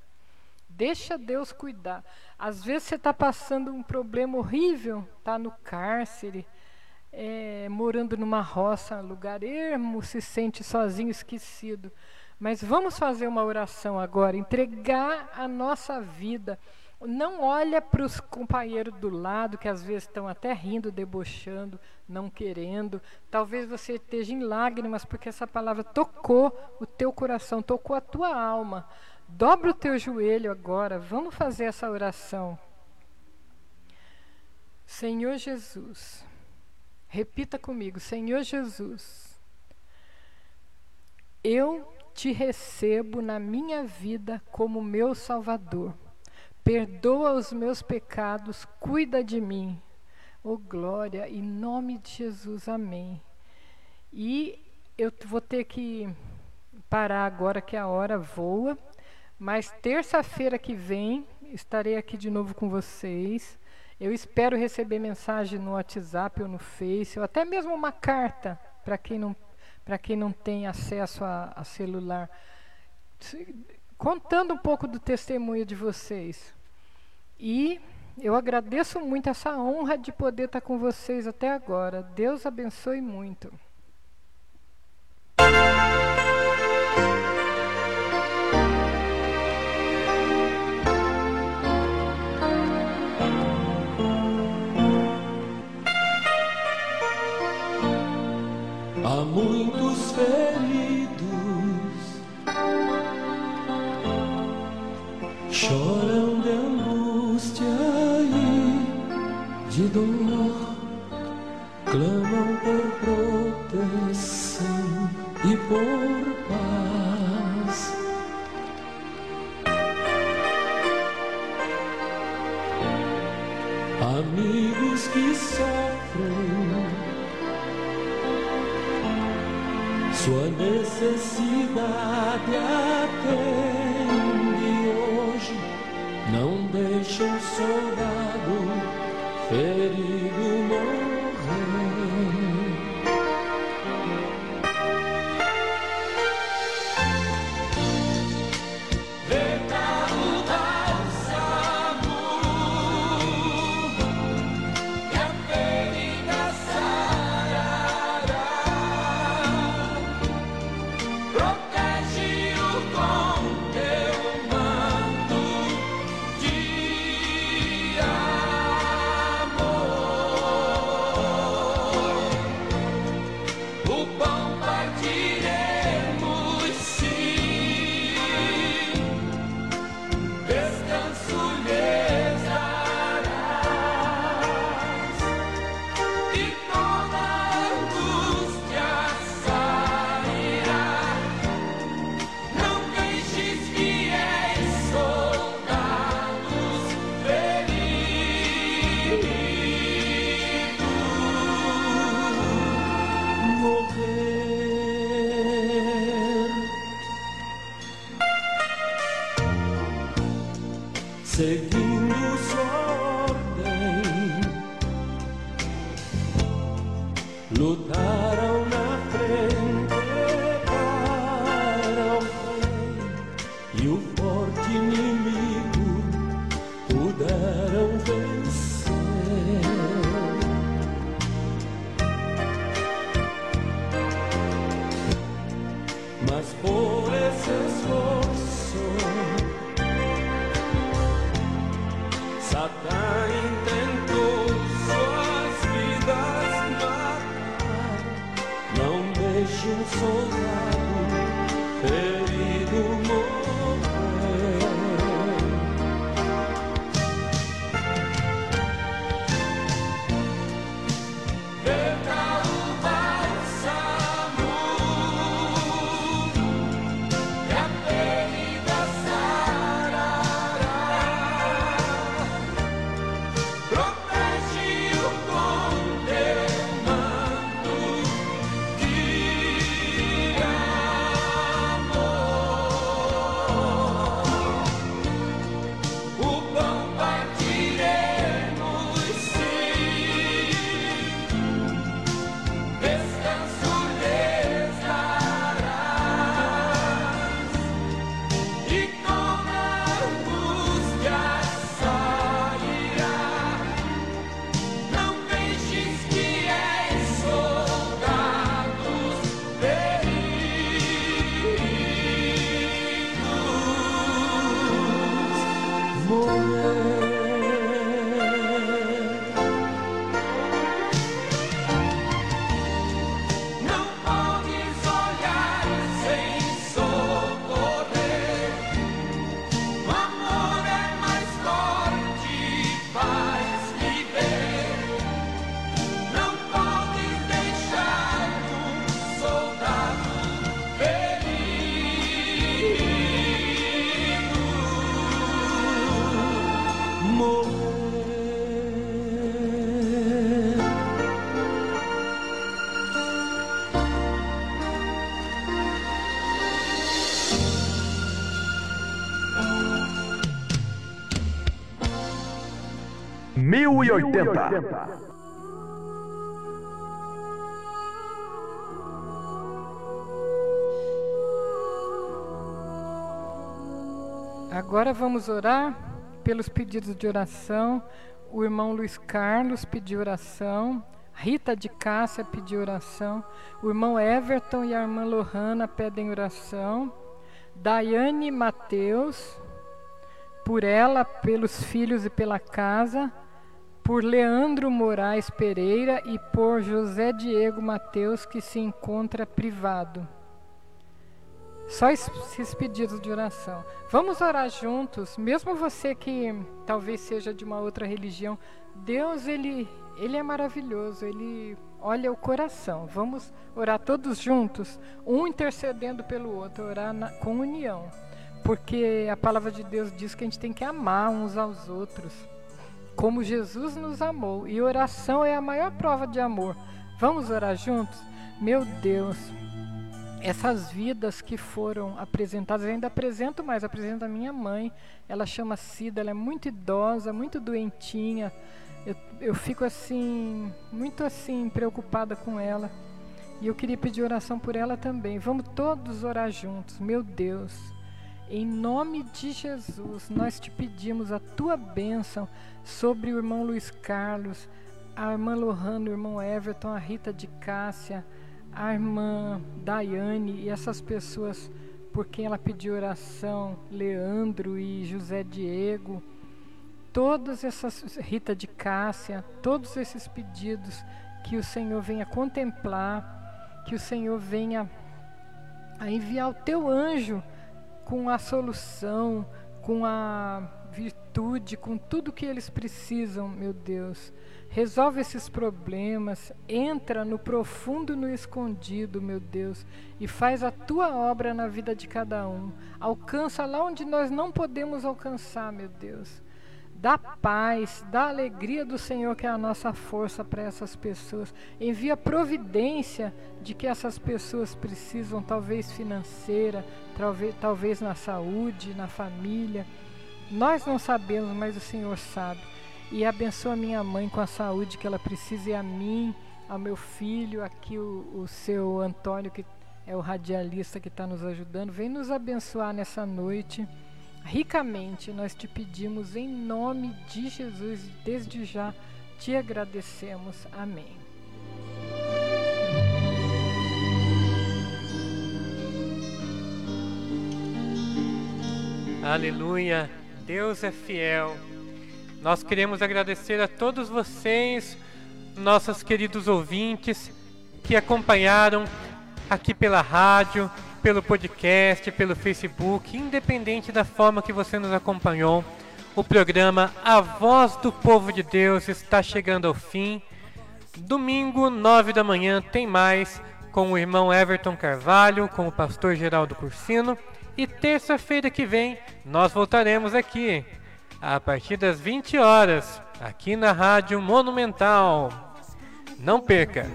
[SPEAKER 10] Deixa Deus cuidar. Às vezes você está passando um problema horrível, está no cárcere, é, morando numa roça, lugar ermo, se sente sozinho, esquecido. Mas vamos fazer uma oração agora, entregar a nossa vida. Não olha para os companheiros do lado que às vezes estão até rindo, debochando, não querendo. Talvez você esteja em lágrimas porque essa palavra tocou o teu coração, tocou a tua alma. Dobra o teu joelho agora. Vamos fazer essa oração. Senhor Jesus, repita comigo, Senhor Jesus, eu te recebo na minha vida como meu Salvador. Perdoa os meus pecados, cuida de mim. Oh glória, em nome de Jesus, amém. E eu vou ter que parar agora que a hora voa, mas terça-feira que vem estarei aqui de novo com vocês. Eu espero receber mensagem no WhatsApp ou no Face, ou até mesmo uma carta para quem não para quem não tem acesso a, a celular. Contando um pouco do testemunho de vocês. E eu agradeço muito essa honra de poder estar com vocês até agora. Deus abençoe muito.
[SPEAKER 6] Por paz. Amigos que sofrem
[SPEAKER 11] Sua necessidade atende hoje. Não deixe um soldado ferido
[SPEAKER 12] 1080.
[SPEAKER 10] Agora vamos orar pelos pedidos de oração. O irmão Luiz Carlos pediu oração. Rita de Cássia pediu oração. O irmão Everton e a irmã Lohana pedem oração. Daiane Mateus, por ela, pelos filhos e pela casa. Por Leandro Moraes Pereira e por José Diego Mateus, que se encontra privado. Só es- esses pedidos de oração. Vamos orar juntos, mesmo você que talvez seja de uma outra religião. Deus, ele, ele é maravilhoso, ele olha o coração. Vamos orar todos juntos, um intercedendo pelo outro, orar na- com união. Porque a palavra de Deus diz que a gente tem que amar uns aos outros, como Jesus nos amou. E oração é a maior prova de amor. Vamos orar juntos? Meu Deus, essas vidas que foram apresentadas, eu ainda apresento mais, apresento a minha mãe. Ela chama Cida, ela é muito idosa, muito doentinha. Eu, eu fico assim, muito assim, preocupada com ela. E eu queria pedir oração por ela também. Vamos todos orar juntos. Meu Deus, em nome de Jesus, nós te pedimos a tua bênção sobre o irmão Luiz Carlos, a irmã Lohana, o irmão Everton, a Rita de Cássia a irmã Daiane e essas pessoas por quem ela pediu oração, Leandro e José Diego, todas essas, Rita de Cássia, todos esses pedidos que o Senhor venha contemplar, que o Senhor venha a enviar o teu anjo com a solução, com a virtude, com tudo que eles precisam, meu Deus. Resolve esses problemas, entra no profundo no escondido, meu Deus, e faz a tua obra na vida de cada um. Alcança lá onde nós não podemos alcançar, meu Deus. Dá paz, dá alegria do Senhor, que é a nossa força para essas pessoas. Envia providência de que essas pessoas precisam, talvez financeira, talvez, talvez na saúde, na família. Nós não sabemos, mas o Senhor sabe. E abençoa minha mãe com a saúde que ela precisa e a mim, ao meu filho, aqui o, o seu Antônio, que é o radialista que está nos ajudando. Vem nos abençoar nessa noite. Ricamente nós te pedimos em nome de Jesus, desde já te agradecemos. Amém.
[SPEAKER 5] Aleluia. Deus é fiel. Nós queremos agradecer a todos vocês, nossos queridos ouvintes, que acompanharam aqui pela rádio, pelo podcast, pelo Facebook, independente da forma que você nos acompanhou. O programa A Voz do Povo de Deus está chegando ao fim. Domingo, nove da manhã, tem mais com o irmão Everton Carvalho, com o pastor Geraldo Cursino. E terça-feira que vem nós voltaremos aqui a partir das 20 horas, aqui na Rádio Monumental. Não perca!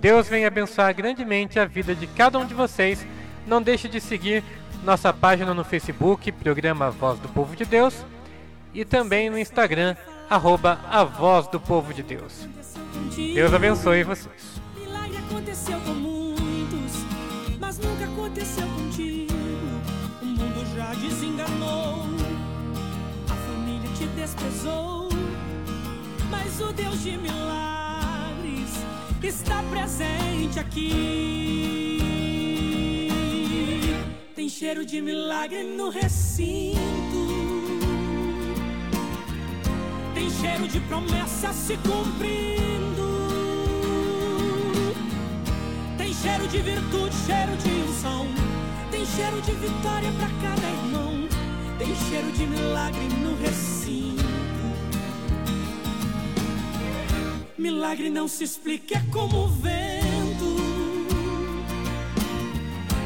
[SPEAKER 5] Deus venha abençoar grandemente a vida de cada um de vocês. Não deixe de seguir nossa página no Facebook, programa Voz do Povo de Deus, e também no Instagram, arroba a Voz do Povo de Deus. Deus abençoe vocês.
[SPEAKER 8] Milagre aconteceu com muitos, mas nunca aconteceu contigo. O mundo já desenganou te desprezou, mas o Deus de milagres está presente aqui. Tem cheiro de milagre no recinto, tem cheiro de promessa se cumprindo, tem cheiro de virtude, cheiro de unção, tem cheiro de vitória para cada irmão. Tem cheiro de milagre no recinto. Milagre não se explica, é como o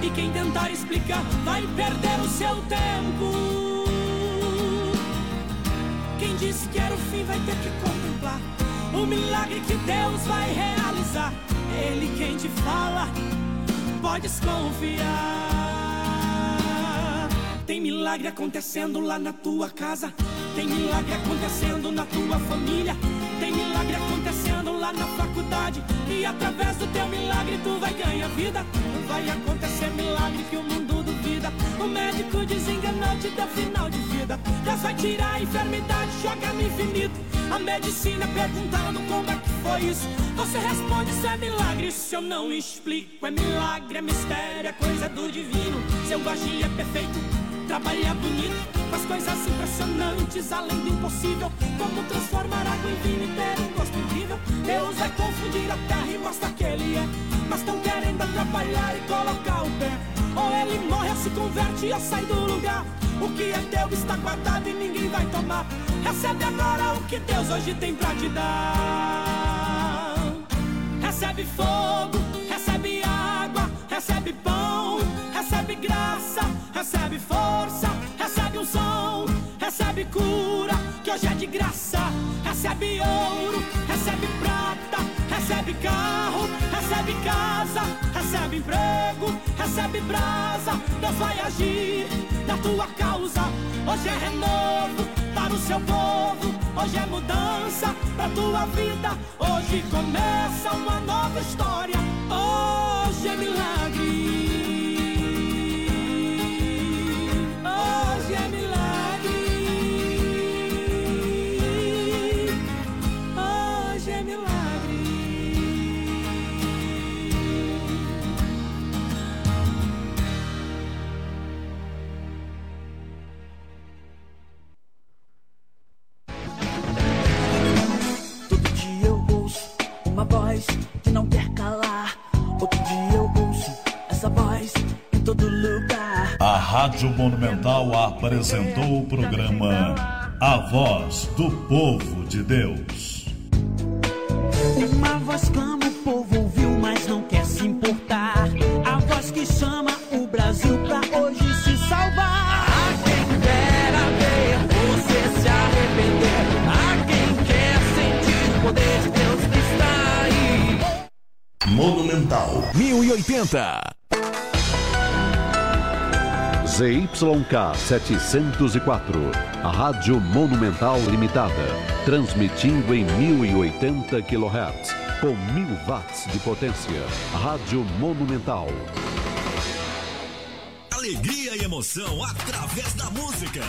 [SPEAKER 8] E quem tentar explicar vai perder o seu tempo. Quem disse que era o fim vai ter que contemplar o milagre que Deus vai realizar. Ele quem te fala, podes confiar. Tem milagre acontecendo lá na tua casa. Tem milagre acontecendo na tua família. Tem milagre acontecendo lá na faculdade. E através do teu milagre tu vai ganhar vida. Vai acontecer milagre que o mundo duvida. O médico desenganou, te deu final de vida. Deus vai tirar a enfermidade, joga no infinito. A medicina perguntando como é que foi isso. Você responde: Isso é milagre. Se eu não explico, é milagre, é mistério, é coisa do divino. Seu baixinho é perfeito Trabalhar bonito, faz coisas impressionantes, além do impossível. Como transformar água em vinho e ter um gosto incrível. Deus vai confundir a terra e mostra que Ele é. Mas estão querendo atrapalhar e colocar o pé. Ou ele morre ou se converte ou sai do lugar. O que é teu está guardado e ninguém vai tomar. Recebe agora o que Deus hoje tem pra te dar. Recebe fogo, hoje é de graça, recebe ouro, recebe prata, recebe carro, recebe casa, recebe emprego, recebe brasa. Deus vai agir na tua causa. Hoje é renovo para o seu povo. Hoje é mudança pra tua vida. Hoje começa uma nova história. Hoje é milagre.
[SPEAKER 4] Rádio Monumental apresentou o programa A Voz do Povo de Deus.
[SPEAKER 3] Uma voz clama, o povo ouviu, mas não quer se importar. A voz que chama o Brasil pra hoje se salvar. A quem dera ver você se arrepender. A quem quer sentir o poder de Deus que está aí.
[SPEAKER 1] Monumental
[SPEAKER 13] 1080.
[SPEAKER 1] ZYK 704, a Rádio Monumental Limitada, transmitindo em 1080 kHz, com 1000 watts de potência. Rádio Monumental.
[SPEAKER 13] Alegria e emoção através da música.